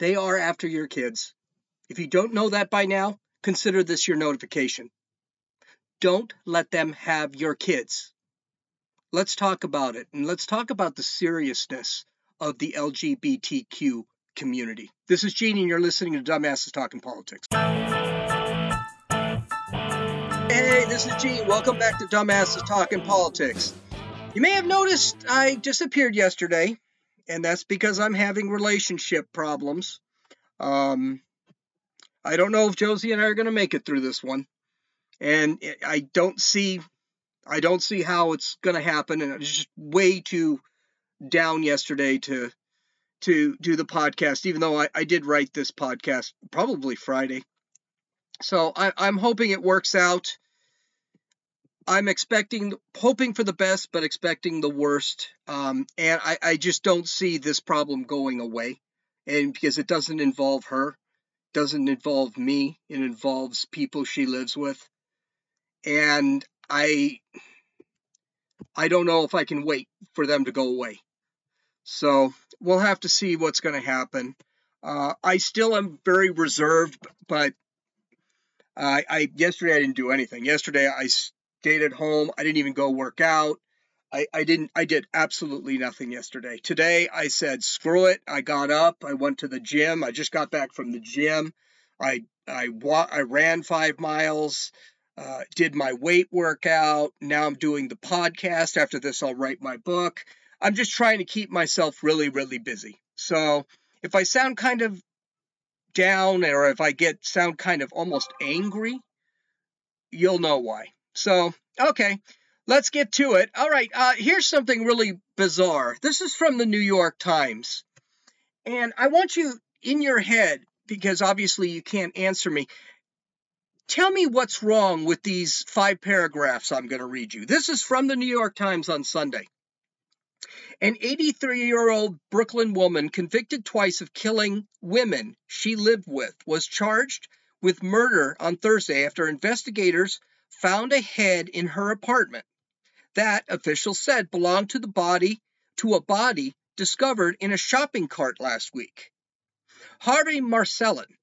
They are after your kids. If you don't know that by now, consider this your notification. Don't let them have your kids. Let's talk about it, and let's talk about the seriousness of the LGBTQ community. This is Gene, and you're listening to Dumbasses Talking Politics. Hey, this is Gene. Welcome back to Dumbasses Talking Politics. You may have noticed I disappeared yesterday, and that's because I'm having relationship problems. Um, I don't know if Josie and I are going to make it through this one, and I don't see, I don't see how it's going to happen. And I was just way too down yesterday to to do the podcast, even though I, I did write this podcast probably Friday. So I, I'm hoping it works out. I'm expecting, hoping for the best, but expecting the worst. Um, and I, I just don't see this problem going away. And because it doesn't involve her, doesn't involve me, it involves people she lives with. And I, I don't know if I can wait for them to go away. So we'll have to see what's going to happen. Uh, I still am very reserved, but I, I yesterday I didn't do anything. Yesterday I stayed at home. I didn't even go work out. I, I didn't I did absolutely nothing yesterday. Today I said screw it. I got up. I went to the gym. I just got back from the gym. I I wa- I ran five miles. Uh, did my weight workout. Now I'm doing the podcast. After this, I'll write my book. I'm just trying to keep myself really, really busy. So if I sound kind of down or if I get sound kind of almost angry, you'll know why. So, okay, let's get to it. All right, uh, here's something really bizarre. This is from the New York Times. And I want you in your head, because obviously you can't answer me. Tell me what's wrong with these five paragraphs I'm going to read you. This is from the New York Times on Sunday. An 83 year old Brooklyn woman convicted twice of killing women she lived with was charged with murder on Thursday after investigators found a head in her apartment that officials said belonged to the body to a body discovered in a shopping cart last week. Harvey Marcellin,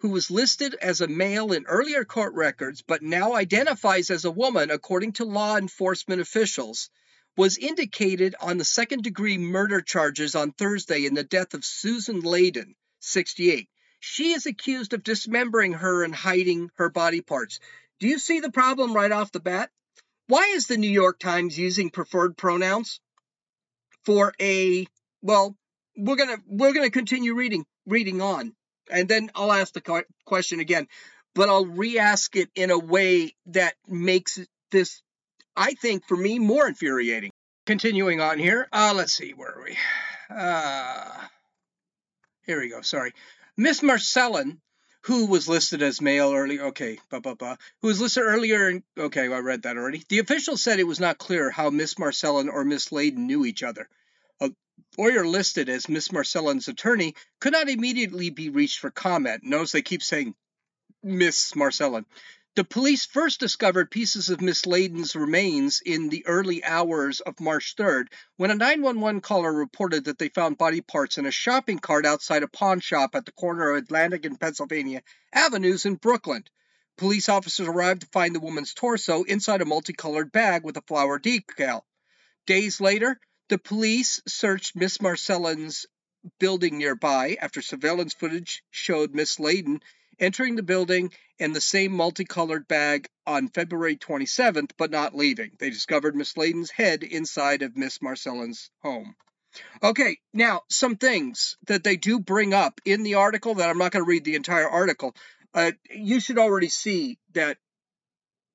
who was listed as a male in earlier court records but now identifies as a woman according to law enforcement officials, was indicated on the second degree murder charges on Thursday in the death of Susan Leyden, 68. She is accused of dismembering her and hiding her body parts. Do you see the problem right off the bat? Why is the New York Times using preferred pronouns for a well, we're going to we're going to continue reading reading on. And then I'll ask the question again, but I'll re-ask it in a way that makes this I think for me more infuriating. Continuing on here, uh, let's see, where are we? Uh, here we go, sorry. Miss Marcellin, who was listed as male earlier, okay, blah, blah, blah, who was listed earlier, in, okay, I read that already. The official said it was not clear how Miss Marcellin or Miss Leyden knew each other. A lawyer listed as Miss Marcellin's attorney could not immediately be reached for comment. Notice they keep saying Miss Marcellin. The police first discovered pieces of Miss Leyden's remains in the early hours of March 3rd when a 911 caller reported that they found body parts in a shopping cart outside a pawn shop at the corner of Atlantic and Pennsylvania Avenues in Brooklyn. Police officers arrived to find the woman's torso inside a multicolored bag with a flower decal. Days later, the police searched Miss Marcellin's building nearby after surveillance footage showed Miss Leyden entering the building in the same multicolored bag on February 27th, but not leaving. They discovered Miss Leyden's head inside of Miss Marcellin's home. Okay, now some things that they do bring up in the article that I'm not going to read the entire article. Uh, you should already see that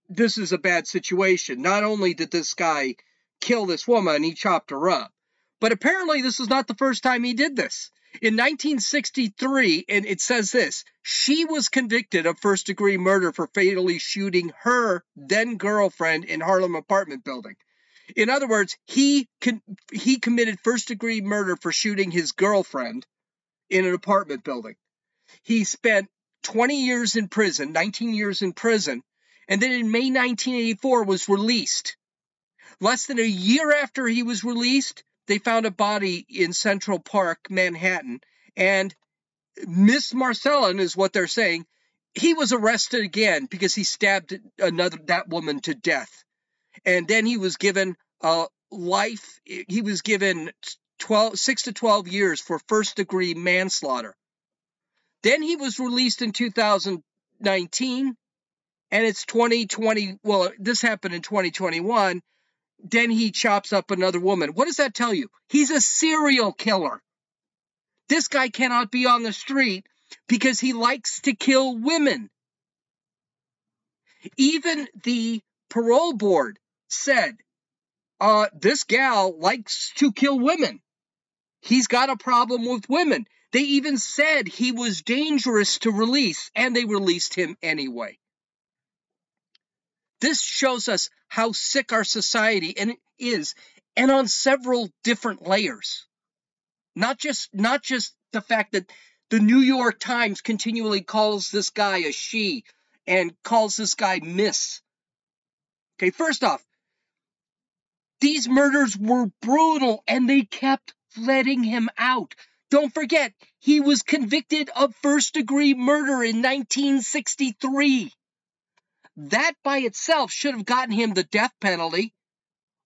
this is a bad situation. Not only did this guy kill this woman, he chopped her up, but apparently this is not the first time he did this. In 1963, and it says this she was convicted of first degree murder for fatally shooting her then girlfriend in Harlem apartment building. In other words, he con- he committed first degree murder for shooting his girlfriend in an apartment building. He spent 20 years in prison, 19 years in prison, and then in May 1984 was released. Less than a year after he was released, they found a body in Central Park, Manhattan, and Miss Marcellin is what they're saying. He was arrested again because he stabbed another that woman to death, and then he was given life. He was given 12, six to twelve years for first degree manslaughter. Then he was released in 2019, and it's 2020. Well, this happened in 2021. Then he chops up another woman. What does that tell you? He's a serial killer. This guy cannot be on the street because he likes to kill women. Even the parole board said, uh, this gal likes to kill women. He's got a problem with women. They even said he was dangerous to release, and they released him anyway. This shows us how sick our society and is, and on several different layers. Not just not just the fact that the New York Times continually calls this guy a she and calls this guy Miss. Okay, first off, these murders were brutal and they kept letting him out. Don't forget, he was convicted of first degree murder in 1963. That by itself should have gotten him the death penalty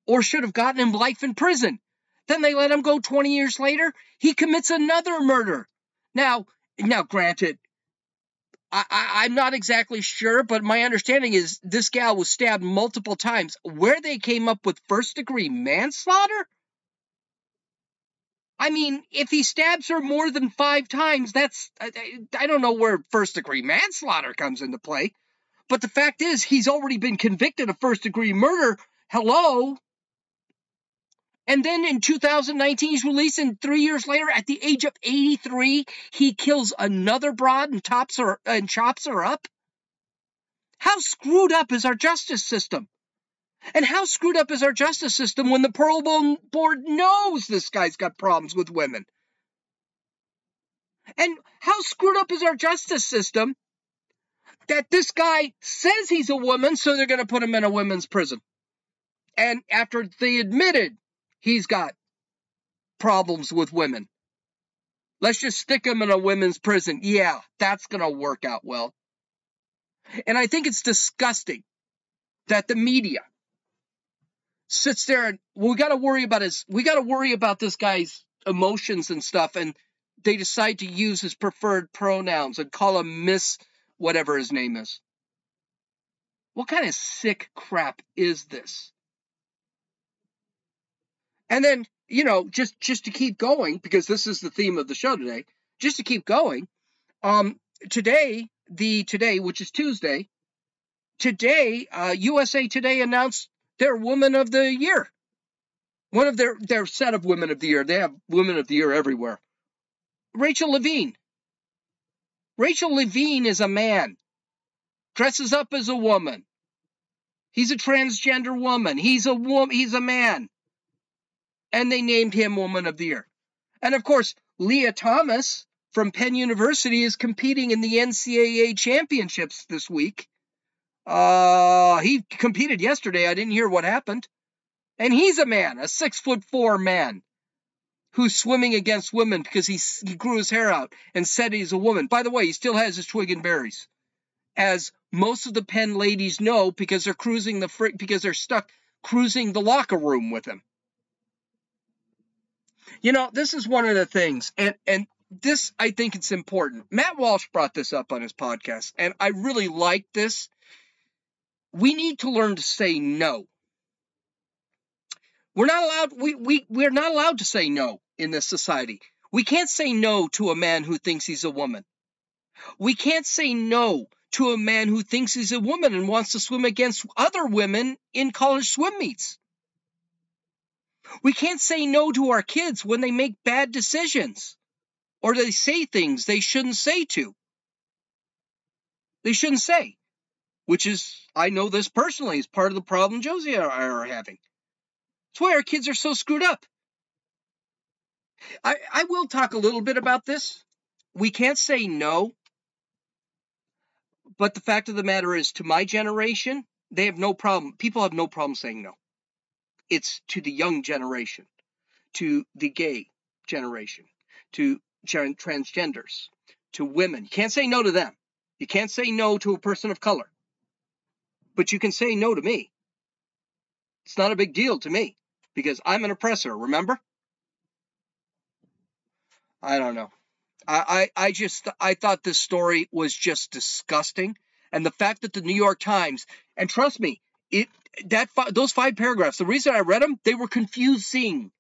or should have gotten him life in prison. Then they let him go 20 years later. He commits another murder. Now, now, granted, I, am not exactly sure, but my understanding is this gal was stabbed multiple times. Where they came up with first degree manslaughter? I mean, if he stabs her more than five times, that's I, I don't know where first degree manslaughter comes into play. But the fact is, he's already been convicted of first degree murder. Hello, and then in 2019, he's released, and three years later, at the age of 83, he kills another broad and tops her and chops her up. How screwed up is our justice system? And how screwed up is our justice system when the Parole Board knows this guy's got problems with women? And how screwed up is our justice system that this guy says he's a woman, so they're going to put him in a women's prison? And after they admitted he's got problems with women. Let's just stick him in a women's prison. Yeah, that's going to work out well. And I think it's disgusting that the media sits there and well, we got to worry about his, we got to worry about this guy's emotions and stuff. And they decide to use his preferred pronouns and call him Miss whatever his name is. What kind of sick crap is this? And then, you know, just just to keep going, because this is the theme of the show today, just to keep going, um, today, the today, which is Tuesday, today, uh, USA Today announced their Woman of the Year. One of their their set of Women of the Year. They have Women of the Year everywhere. Rachel Levine. Rachel Levine is a man, dresses up as a woman. He's a transgender woman. He's a woman. He's a man and they named him Woman of the Year. And of course, Lia Thomas from Penn University is competing in the NCAA championships this week. Uh, he competed yesterday. I didn't hear what happened. And he's a man, a six foot four man, who's swimming against women because he, he grew his hair out and said he's a woman. By the way, he still has his twig and berries, as most of the Penn ladies know because they're cruising the fr- because they're stuck cruising the locker room with him. You know, this is one of the things, and and this I think it's important. Matt Walsh brought this up on his podcast, and I really like this. We need to learn to say no. We're not allowed we, we we're not allowed to say no in this society. We can't say no to a man who thinks he's a woman. We can't say no to a man who thinks he's a woman and wants to swim against other women in college swim meets. We can't say no to our kids when they make bad decisions or they say things they shouldn't say to. They shouldn't say, which is, I know this personally, is part of the problem Josie and I are having. That's why our kids are so screwed up. I, I will talk a little bit about this. We can't say no, but the fact of the matter is, to my generation, they have no problem. People have no problem saying no. It's to the young generation, to the gay generation, to transgenders, to women. You can't say no to them. You can't say no to a person of color. But you can say no to me. It's not a big deal to me because I'm an oppressor, remember? I don't know. I, I, I just I thought this story was just disgusting. And the fact that the New York Times, and trust me, it that those five paragraphs, the reason I read them, they were confusing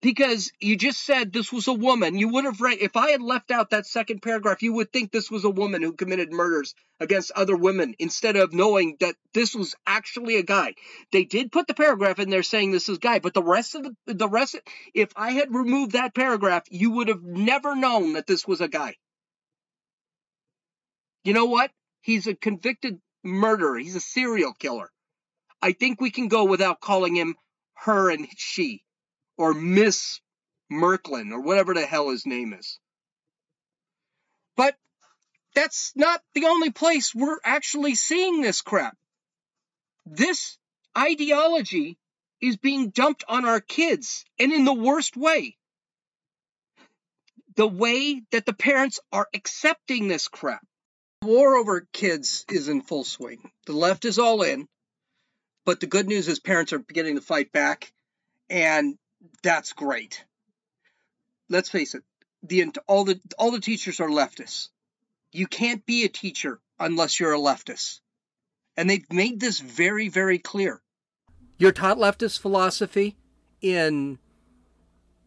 because you just said this was a woman. You would have read, if I had left out that second paragraph, you would think this was a woman who committed murders against other women instead of knowing that this was actually a guy. They did put the paragraph in there saying this is guy, but the rest of the, the rest, if I had removed that paragraph, you would have never known that this was a guy. You know what? He's a convicted murderer. He's a serial killer. I think we can go without calling him her and she or Miss Merklin or whatever the hell his name is. But that's not the only place we're actually seeing this crap. This ideology is being dumped on our kids and in the worst way. The way that the parents are accepting this crap. War over kids is in full swing. The left is all in, but the good news is parents are beginning to fight back, and that's great. Let's face it, the all the all the teachers are leftists. You can't be a teacher unless you're a leftist. And they've made this very, very clear. You're taught leftist philosophy in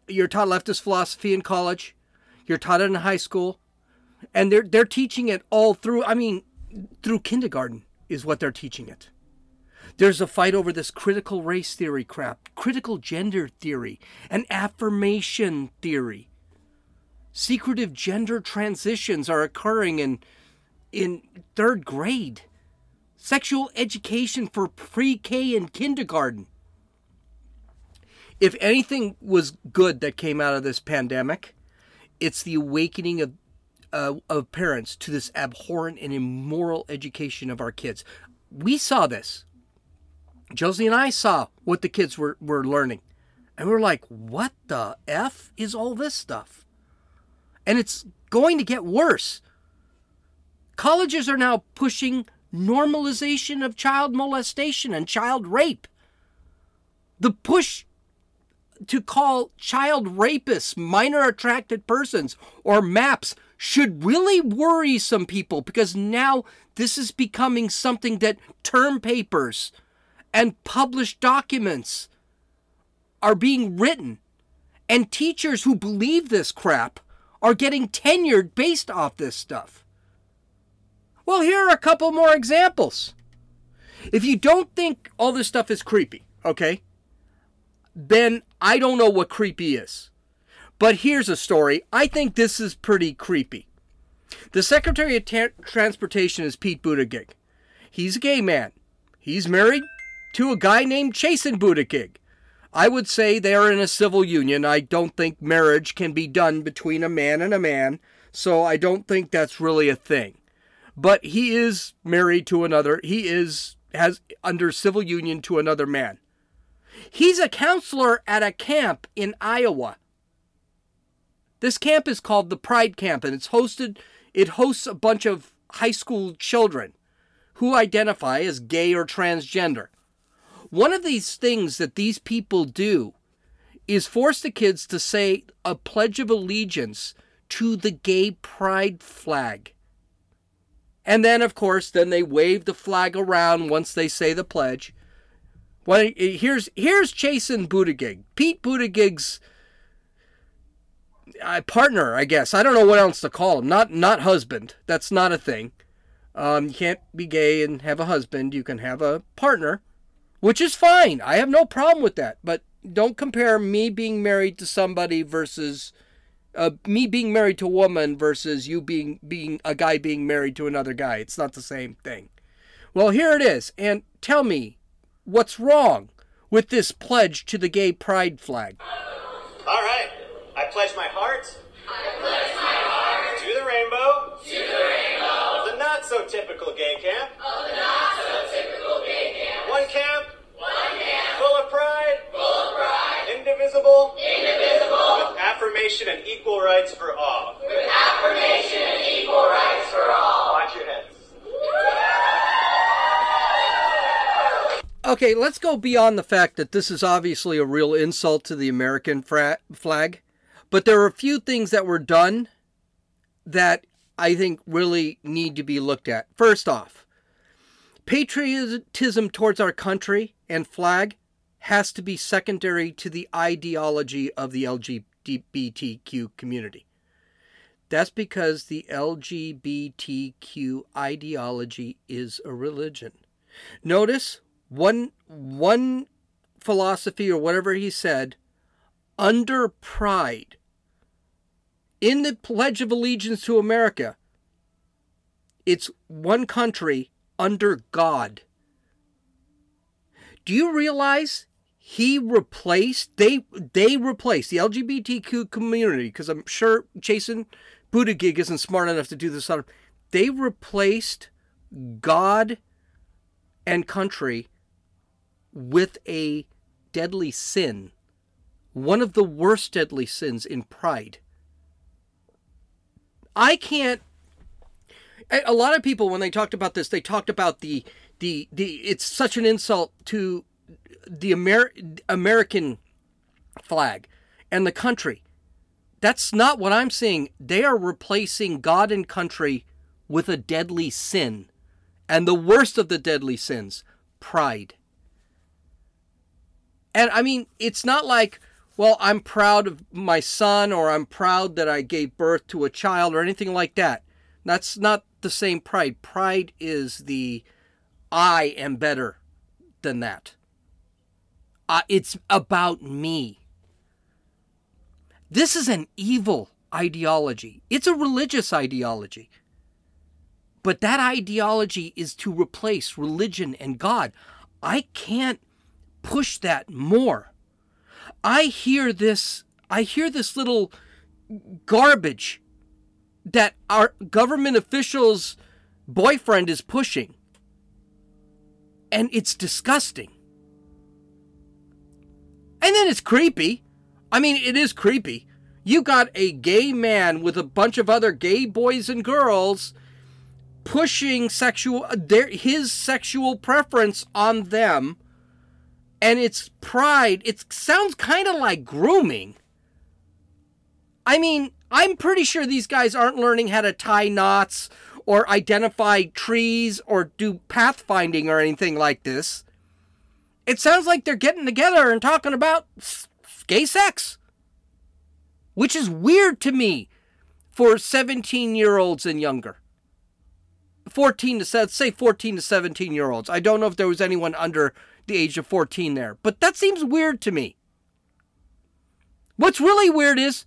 you're taught leftist philosophy in college. You're taught it in high school. And they're they're teaching it all through I mean, through kindergarten is what they're teaching it. There's a fight over this critical race theory crap, critical gender theory, and affirmation theory. Secretive gender transitions are occurring in in third grade. Sexual education for pre-K and kindergarten. If anything was good that came out of this pandemic, it's the awakening of uh, of parents to this abhorrent and immoral education of our kids. We saw this Josie and I saw what the kids were, were learning. And we are like, what the F is all this stuff? And it's going to get worse. Colleges are now pushing normalization of child molestation and child rape. The push to call child rapists minor attracted persons or MAPS should really worry some people because now this is becoming something that term papers and published documents are being written. And teachers who believe this crap are getting tenured based off this stuff. Well, here are a couple more examples. If you don't think all this stuff is creepy, okay, then I don't know what creepy is. But here's a story. I think this is pretty creepy. The Secretary of Transportation is Pete Buttigieg. He's a gay man. He's married to a guy named Chasten Buttigieg. I would say they are in a civil union. I don't think marriage can be done between a man and a man, so I don't think that's really a thing. But he is married to another. He is has under civil union to another man. He's a counselor at a camp in Iowa. This camp is called the Pride Camp and it's hosted it hosts a bunch of high school children who identify as gay or transgender. One of these things that these people do is force the kids to say a pledge of allegiance to the gay pride flag. And then, of course, then they wave the flag around once they say the pledge. Well, here's here's Chasten Buttigieg, Pete Buttigieg's uh, partner, I guess. I don't know what else to call him. Not not husband. That's not a thing. Um, you can't be gay and have a husband. You can have a partner which is fine. I have no problem with that. But don't compare me being married to somebody versus uh, me being married to a woman versus you being being a guy being married to another guy. It's not the same thing. Well, here it is. And tell me what's wrong with this pledge to the gay pride flag. All right. I pledge my heart. indivisible, indivisible, with affirmation and equal rights for all. With affirmation and equal rights for all. Watch your heads. Okay, let's go beyond the fact that this is obviously a real insult to the American fra- flag, but there are a few things that were done that I think really need to be looked at. First off, patriotism towards our country and flag has to be secondary to the ideology of the LGBTQ community. That's because the LGBTQ ideology is a religion. Notice one one philosophy or whatever he said under pride in the pledge of allegiance to America it's one country under God. Do you realize he replaced they they replaced the LGBTQ community because I'm sure Jason Buttigieg isn't smart enough to do this on they replaced God and country with a deadly sin, one of the worst deadly sins in pride. I can't. A lot of people, when they talked about this, they talked about the the the. It's such an insult to the Amer- American flag and the country. That's not what I'm saying. They are replacing God and country with a deadly sin. And the worst of the deadly sins, pride. And I mean, it's not like, well, I'm proud of my son or I'm proud that I gave birth to a child or anything like that. That's not the same pride. Pride is the I am better than that. Uh, it's about me. This is an evil ideology. It's a religious ideology. But that ideology is to replace religion and God. I can't push that more. I hear this I hear this little garbage that our government officials boyfriend is pushing. And it's disgusting. And then it's creepy. I mean, it is creepy. You got a gay man with a bunch of other gay boys and girls pushing sexual uh, their his sexual preference on them and it's pride it sounds kind of like grooming i mean i'm pretty sure these guys aren't learning how to tie knots or identify trees or do pathfinding or anything like this it sounds like they're getting together and talking about gay sex which is weird to me for 17 year olds and younger 14 to say 14 to 17 year olds. I don't know if there was anyone under the age of 14 there, but that seems weird to me. What's really weird is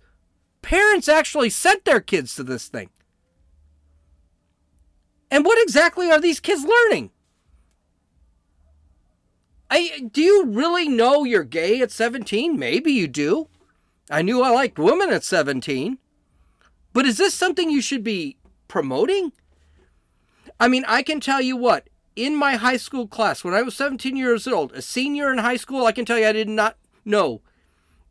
parents actually sent their kids to this thing. And what exactly are these kids learning? I do you really know you're gay at 17? Maybe you do. I knew I liked women at 17. But is this something you should be promoting? I mean, I can tell you what, in my high school class, when I was 17 years old, a senior in high school, I can tell you I did not know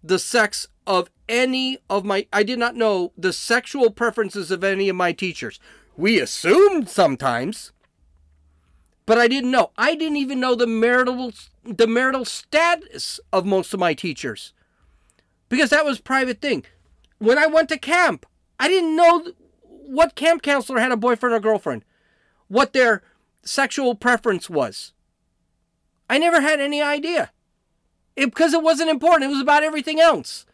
the sex of any of my, I did not know the sexual preferences of any of my teachers. We assumed sometimes, but I didn't know. I didn't even know the marital, the marital status of most of my teachers because that was private thing. When I went to camp, I didn't know what camp counselor had a boyfriend or girlfriend what their sexual preference was. I never had any idea. It, because it wasn't important. It was about everything else.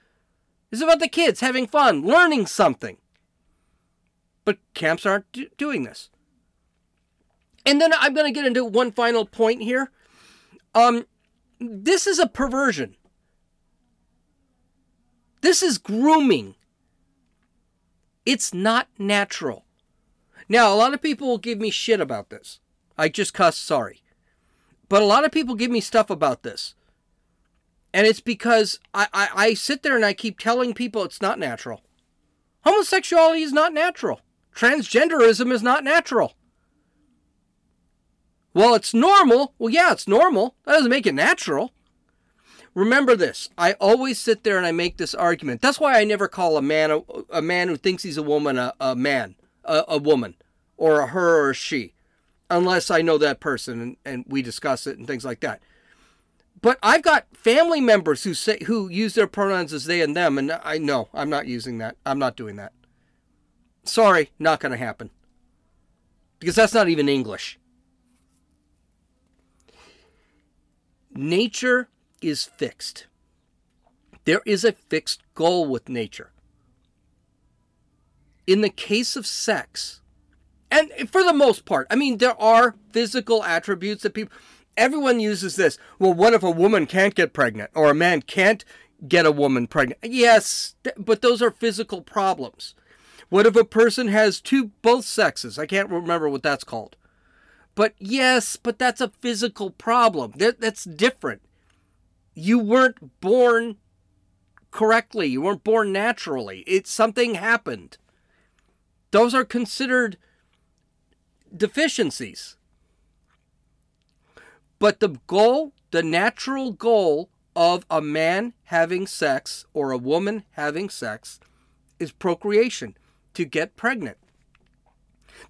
It was about the kids having fun, learning something. But camps aren't do- doing this. And then I'm going to get into one final point here. Um, this is a perversion. This is grooming. It's not natural. Now, a lot of people will give me shit about this. I just cuss, sorry. But a lot of people give me stuff about this. And it's because I, I, I sit there and I keep telling people it's not natural. Homosexuality is not natural. Transgenderism is not natural. Well, it's normal. Well, yeah, it's normal. That doesn't make it natural. Remember this. I always sit there and I make this argument. That's why I never call a man a, a man who thinks he's a woman a, a man a, a woman or a her or a she, unless I know that person and, and we discuss it and things like that. but I've got family members who say who use their pronouns as they and them, and I know I'm not using that. I'm not doing that. Sorry, not going to happen. Because that's not even English. Nature is fixed. There is a fixed goal with nature. In the case of sex, and for the most part, I mean, there are physical attributes that people, everyone uses this. Well, what if a woman can't get pregnant or a man can't get a woman pregnant? Yes, but those are physical problems. What if a person has two both sexes? I can't remember what that's called. But yes, but that's a physical problem. That, that's different. You weren't born correctly. You weren't born naturally. It's something happened. Those are considered deficiencies. But the goal, the natural goal of a man having sex or a woman having sex is procreation, to get pregnant.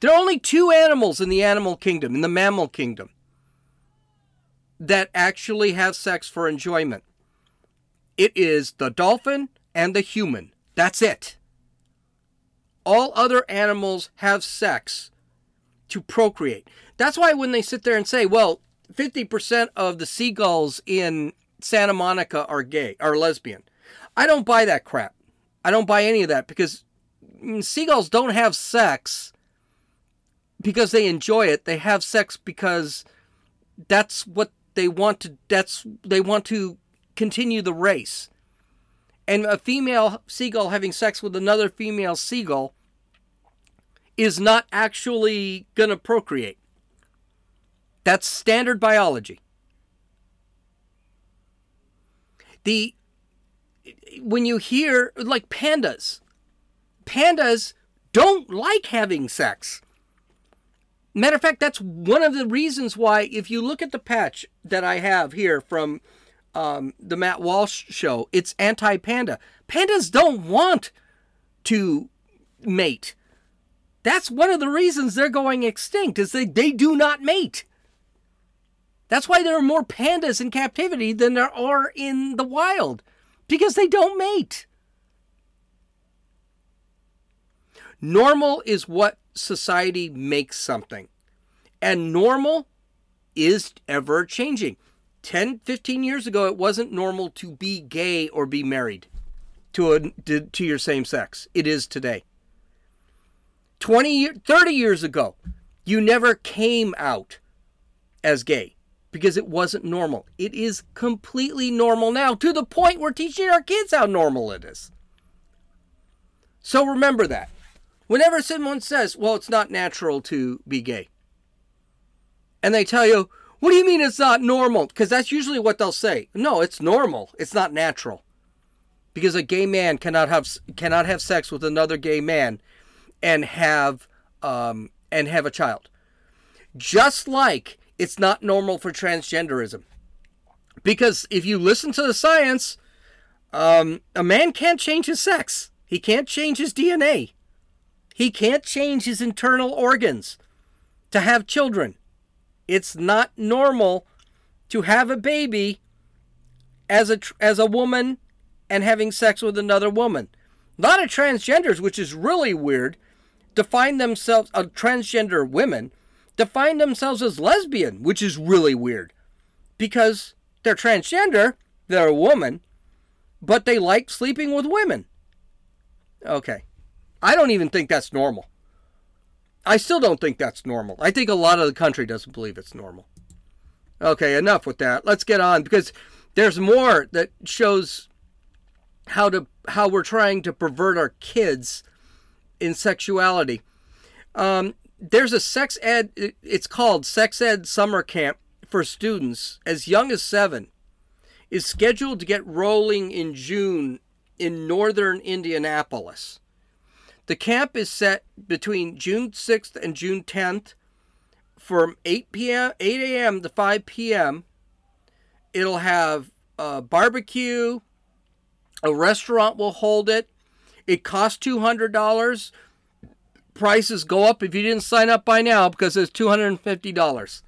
There are only two animals in the animal kingdom, in the mammal kingdom, that actually have sex for enjoyment. It is the dolphin and the human. That's it. All other animals have sex to procreate. That's why when they sit there and say, well, 50% of the seagulls in Santa Monica are gay, are lesbian. I don't buy that crap. I don't buy any of that because mm, seagulls don't have sex because they enjoy it. They have sex because that's what they want to that's they want to continue the race. And a female seagull having sex with another female seagull is not actually going to procreate. That's standard biology. The when you hear like pandas, pandas don't like having sex. Matter of fact, that's one of the reasons why, if you look at the patch that I have here from um, the Matt Walsh show, it's anti panda. Pandas don't want to mate. That's one of the reasons they're going extinct, is they, they do not mate. That's why there are more pandas in captivity than there are in the wild, because they don't mate. Normal is what society makes something. And normal is ever changing. 10, 15 years ago, it wasn't normal to be gay or be married to, a, to, to your same sex. It is today. 20, 30 years ago, you never came out as gay because it wasn't normal. It is completely normal now to the point we're teaching our kids how normal it is. So remember that. Whenever someone says, well, it's not natural to be gay, and they tell you, what do you mean it's not normal? Because that's usually what they'll say. No, it's normal. It's not natural. Because a gay man cannot have cannot have sex with another gay man and have um, and have a child. Just like it's not normal for transgenderism. Because if you listen to the science, um, a man can't change his sex. He can't change his DNA. He can't change his internal organs to have children. It's not normal to have a baby as a as a woman and having sex with another woman. A lot of transgenders, which is really weird, define themselves uh, transgender women define themselves as lesbian, which is really weird because they're transgender, they're a woman, but they like sleeping with women. Okay. I don't even think that's normal. I still don't think that's normal. I think a lot of the country doesn't believe it's normal. Okay, enough with that. Let's get on because there's more that shows how to how we're trying to pervert our kids in sexuality. Um, there's a sex ed. It's called Sex Ed Summer Camp for students as young as seven. Is scheduled to get rolling in June in northern Indianapolis. The camp is set between June 6th and June 10th from 8 p.m. 8 a.m. to 5 p.m. It'll have a barbecue. A restaurant will hold it. It costs $200. Prices go up if you didn't sign up by now because it's $250.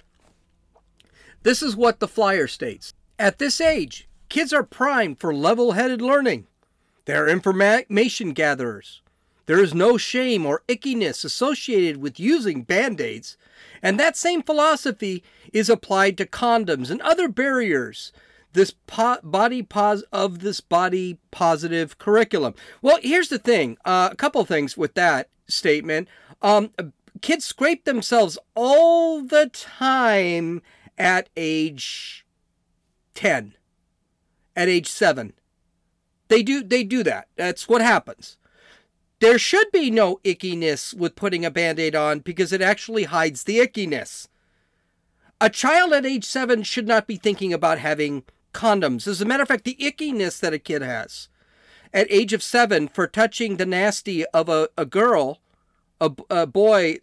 This is what the flyer states. At this age, kids are primed for level headed learning. They're information gatherers. There is no shame or ickiness associated with using band aids, and that same philosophy is applied to condoms and other barriers. This po- body pos- of this body positive curriculum. Well, here's the thing. Uh, a couple things with that statement. Um, kids scrape themselves all the time at age 10 at age 7 they do they do that that's what happens there should be no ickiness with putting a band-aid on because it actually hides the ickiness. A child at age 7 should not be thinking about having condoms. As a matter of fact the ickiness that a kid has. At age of 7 for touching the nasty of a, a girl a, a boy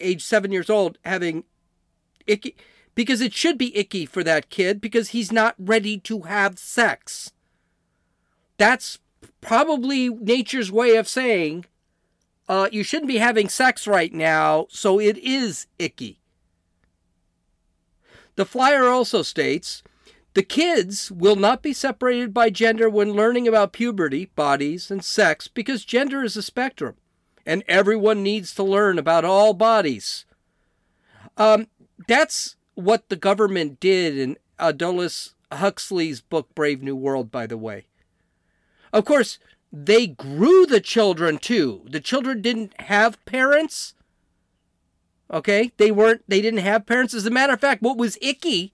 age 7 years old having icky because it should be icky for that kid because he's not ready to have sex. That's probably nature's way of saying uh, you shouldn't be having sex right now, so it is icky. The flyer also states the kids will not be separated by gender when learning about puberty, bodies, and sex because gender is a spectrum and everyone needs to learn about all bodies. Um, that's what the government did in Aldous Huxley's book Brave New World, by the way. Of course, they grew the children too. The children didn't have parents. Okay? They weren't they didn't have parents. As a matter of fact, what was icky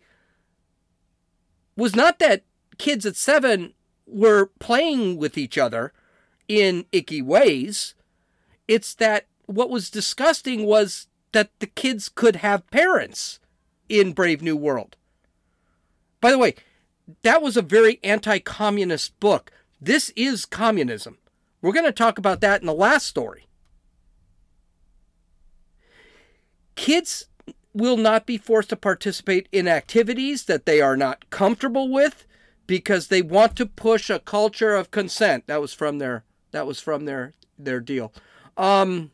was not that kids at 7 were playing with each other in icky ways. It's that what was disgusting was that the kids could have parents in Brave New World. By the way, that was a very anti communist book. This is communism. We're going to talk about that in the last story. Kids will not be forced to participate in activities that they are not comfortable with because they want to push a culture of consent. That was from their that was from their their deal. Um,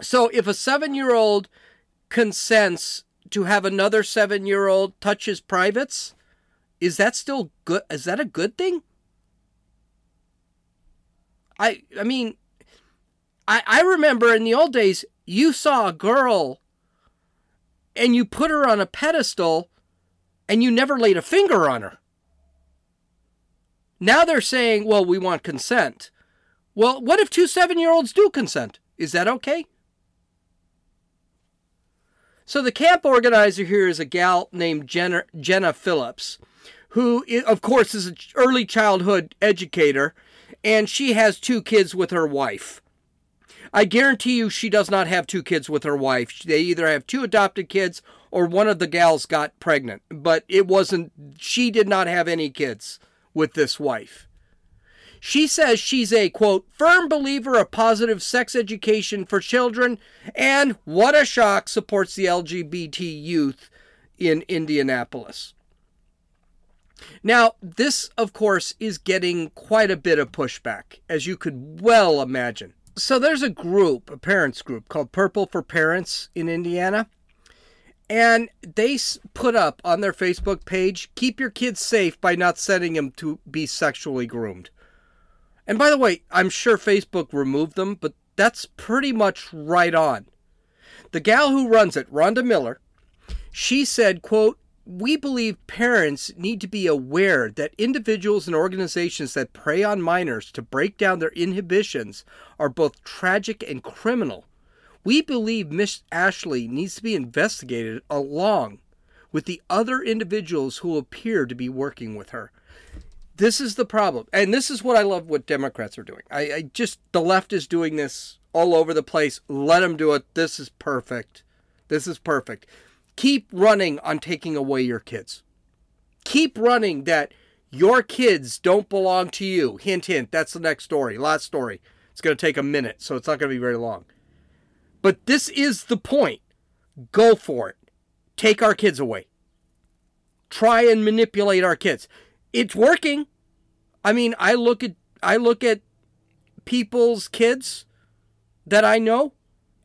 so if a seven year old consents to have another seven year old touch his privates, is that still good? Is that a good thing? I I mean, I I remember in the old days you saw a girl and you put her on a pedestal and you never laid a finger on her. Now they're saying, well, we want consent. Well, what if two seven year olds do consent? Is that okay? So the camp organizer here is a gal named Jenna, Jenna Phillips, who, of course, is an early childhood educator, and she has two kids with her wife. I guarantee you she does not have two kids with her wife. They either have two adopted kids or one of the gals got pregnant, but it wasn't, she did not have any kids with this wife. She says she's a quote, firm believer of positive sex education for children and what a shock supports the LGBT youth in Indianapolis. Now, this, of course, is getting quite a bit of pushback, as you could well imagine. So, there's a group, a parents group called Purple for Parents in Indiana. And they put up on their Facebook page keep your kids safe by not sending them to be sexually groomed. And by the way, I'm sure Facebook removed them, but that's pretty much right on. The gal who runs it, Rhonda Miller, she said, quote, we believe parents need to be aware that individuals and organizations that prey on minors to break down their inhibitions are both tragic and criminal. We believe Miss Ashley needs to be investigated along with the other individuals who appear to be working with her. This is the problem. And this is what I love what Democrats are doing. I, I just, the left is doing this all over the place. Let them do it. This is perfect. This is perfect. Keep running on taking away your kids. Keep running that your kids don't belong to you. Hint, hint. That's the next story. Last story. It's going to take a minute, so it's not going to be very long. But this is the point. Go for it. Take our kids away. Try and manipulate our kids it's working. I mean, I look at I look at people's kids that I know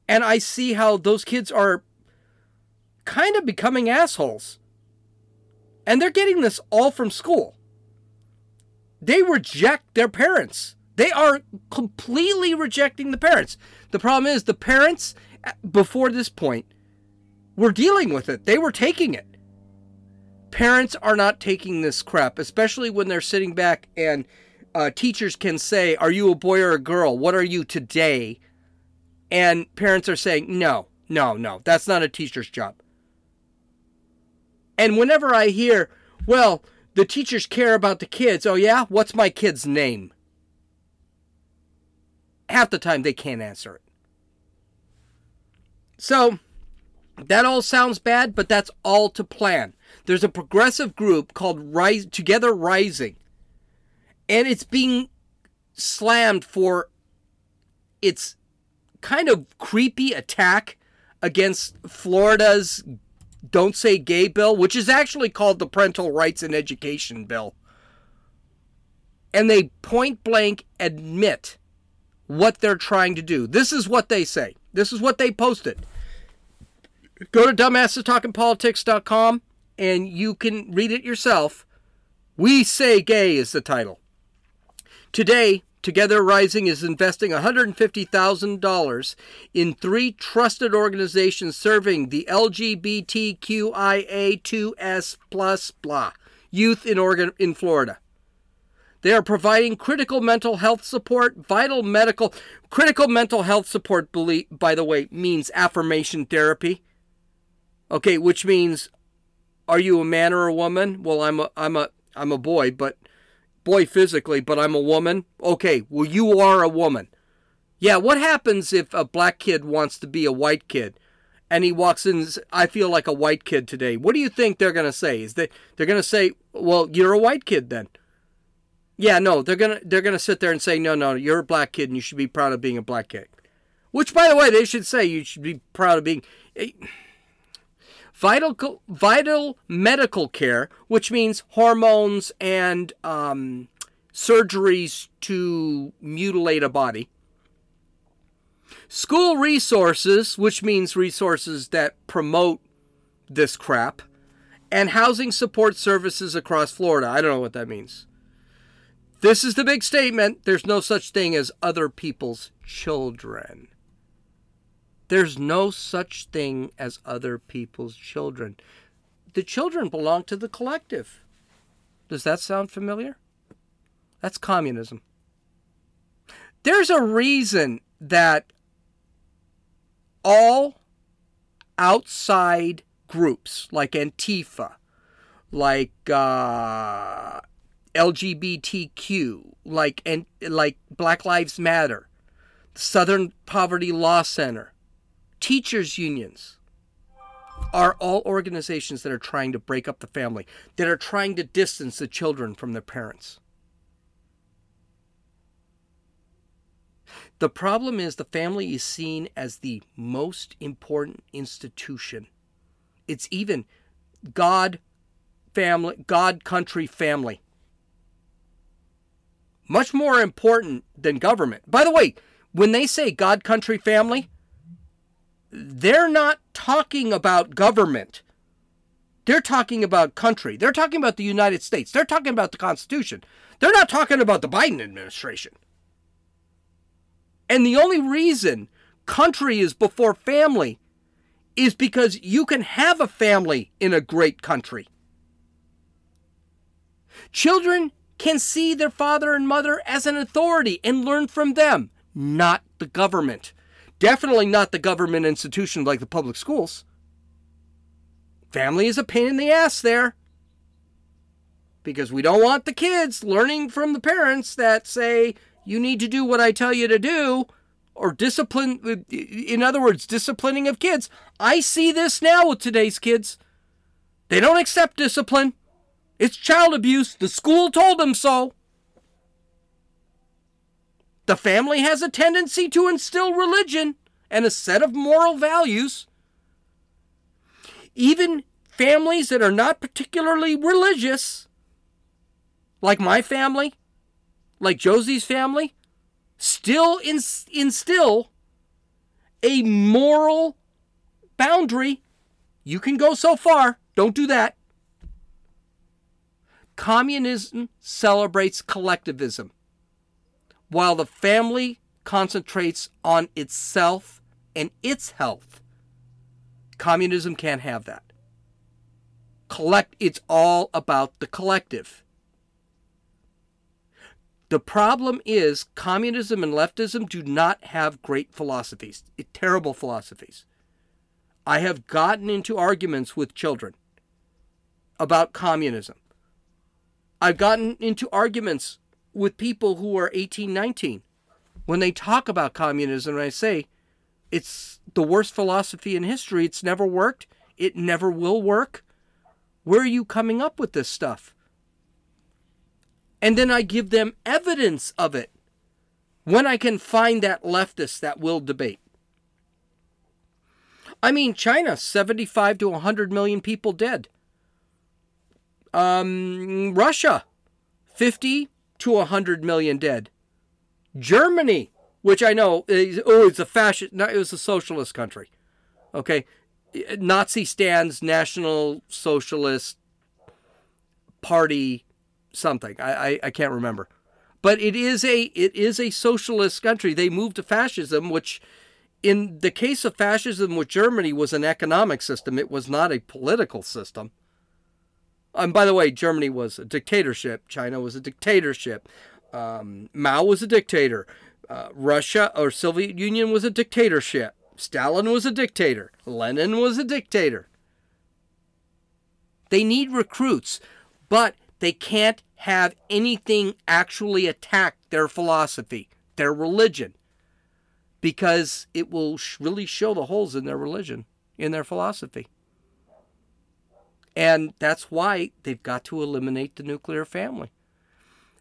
and I see how those kids are kind of becoming assholes. And they're getting this all from school. They reject their parents. They are completely rejecting the parents. The problem is the parents, before this point, were dealing with it. They were taking it. Parents are not taking this crap, especially when they're sitting back and uh, teachers can say, Are you a boy or a girl? What are you today? And parents are saying, No, no, no, that's not a teacher's job. And whenever I hear, Well, the teachers care about the kids, oh yeah, what's my kid's name? Half the time they can't answer it. So, that all sounds bad, but that's all to plan. There's a progressive group called Rise Together Rising, and it's being slammed for its kind of creepy attack against Florida's Don't Say Gay bill, which is actually called the Parental Rights and Education Bill. And they point blank admit what they're trying to do. This is what they say. This is what they posted. Go to dumbassestalkingpolitics.com and you can read it yourself. We Say Gay is the title. Today, Together Rising is investing $150,000 in three trusted organizations serving the LGBTQIA2S plus blah youth in Oregon in Florida. They are providing critical mental health support, vital medical critical mental health support by the way means affirmation therapy. Okay, which means are you a man or a woman? Well, I'm a I'm a I'm a boy, but boy physically, but I'm a woman. Okay, well you are a woman. Yeah, what happens if a black kid wants to be a white kid? And he walks in, I feel like a white kid today. What do you think they're going to say? Is that they're going to say, "Well, you're a white kid then." Yeah, no, they're going to they're going to sit there and say, "No, no, you're a black kid and you should be proud of being a black kid." Which by the way, they should say you should be proud of being eh, vital vital medical care, which means hormones and um, surgeries to mutilate a body. School resources, which means resources that promote this crap, and housing support services across Florida. I don't know what that means. This is the big statement. There's no such thing as other people's children. There's no such thing as other people's children. The children belong to the collective. Does that sound familiar? That's communism. There's a reason that all outside groups like Antifa, like uh, LGBTQ, like and like Black Lives Matter, Southern Poverty Law Center, teachers' unions are all organizations that are trying to break up the family, that are trying to distance the children from their parents. The problem is the family is seen as the most important institution. It's even God, family, God, country, family. Much more important than government. By the way, when they say God, country, family, they're not talking about government. They're talking about country. They're talking about the United States. They're talking about the Constitution. They're not talking about the Biden administration. And the only reason country is before family is because you can have a family in a great country. Children can see their father and mother as an authority and learn from them, not the government. Definitely not the government institution like the public schools. Family is a pain in the ass there. Because we don't want the kids learning from the parents that say, you need to do what I tell you to do, or discipline, uh, in other words, disciplining of kids. I see this now with today's kids. They don't accept discipline. It's child abuse. The school told them so. The family has a tendency to instill religion and a set of moral values. Even families that are not particularly religious, like my family, like Josie's family, still instill a moral boundary. You can go so far. Don't do that. Communism celebrates collectivism, while the family concentrates on itself and its health. Communism can't have that. Collect it's all about the collective. The problem is communism and leftism do not have great philosophies, eh, terrible philosophies. I have gotten into arguments with children about communism. I've gotten into arguments with people who are 18, 19 when they talk about communism and I say it's the worst philosophy in history, it's never worked, it never will work. Where are you coming up with this stuff? And then I give them evidence of it when I can find that leftist that will debate. I mean, China, 75 to 100 million people dead. Um, Russia, 50 to 100 million dead. Germany, which I know is oh, it's a fascist, no, it was a socialist country. Okay, Nazi stands, National Socialist Party, something. I, I, I can't remember, but it is a it is a socialist country. They moved to fascism, which, in the case of fascism with Germany, was an economic system. It was not a political system. And by the way, Germany was a dictatorship. China was a dictatorship. Um, Mao was a dictator. Uh, Russia or Soviet Union was a dictatorship. Stalin was a dictator. Lenin was a dictator. They need recruits, but they can't have anything actually attack their philosophy, their religion, because it will really show the holes in their religion, in their philosophy. And that's why they've got to eliminate the nuclear family.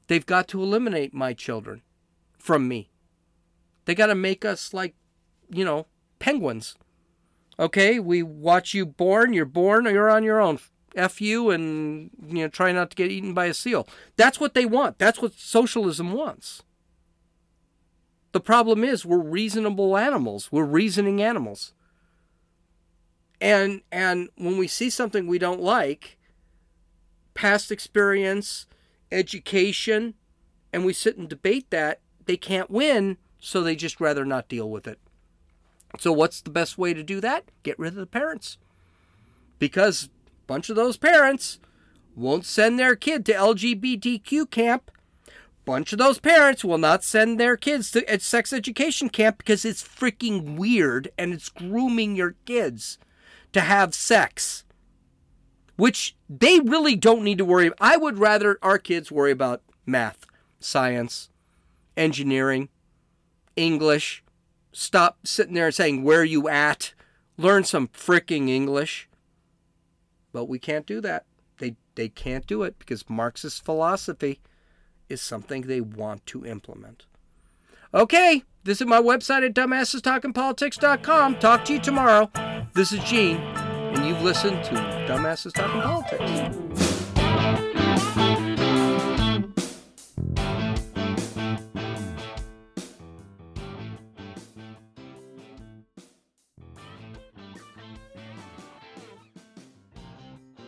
They've got to eliminate my children from me. They got to make us like, you know, penguins. Okay, we watch you born, you're born, you're on your own. F you and you know try not to get eaten by a seal. That's what they want. That's what socialism wants. The problem is we're reasonable animals. We're reasoning animals. And and when we see something we don't like, past experience, education, and we sit and debate that, they can't win, so they just rather not deal with it. So what's the best way to do that? Get rid of the parents. Because a bunch of those parents won't send their kid to LGBTQ camp. Bunch of those parents will not send their kids to sex education camp because it's freaking weird and it's grooming your kids to have sex. Which they really don't need to worry about. I would rather our kids worry about math, science, engineering, English, stop sitting there and saying, Where you at? Learn some freaking English. But we can't do that. They, they can't do it because Marxist philosophy is something they want to implement. Okay, visit my website at dumbassestalkingpolitics.com. Talk to you tomorrow. This is Gene, and you've listened to Dumbasses Talking Politics.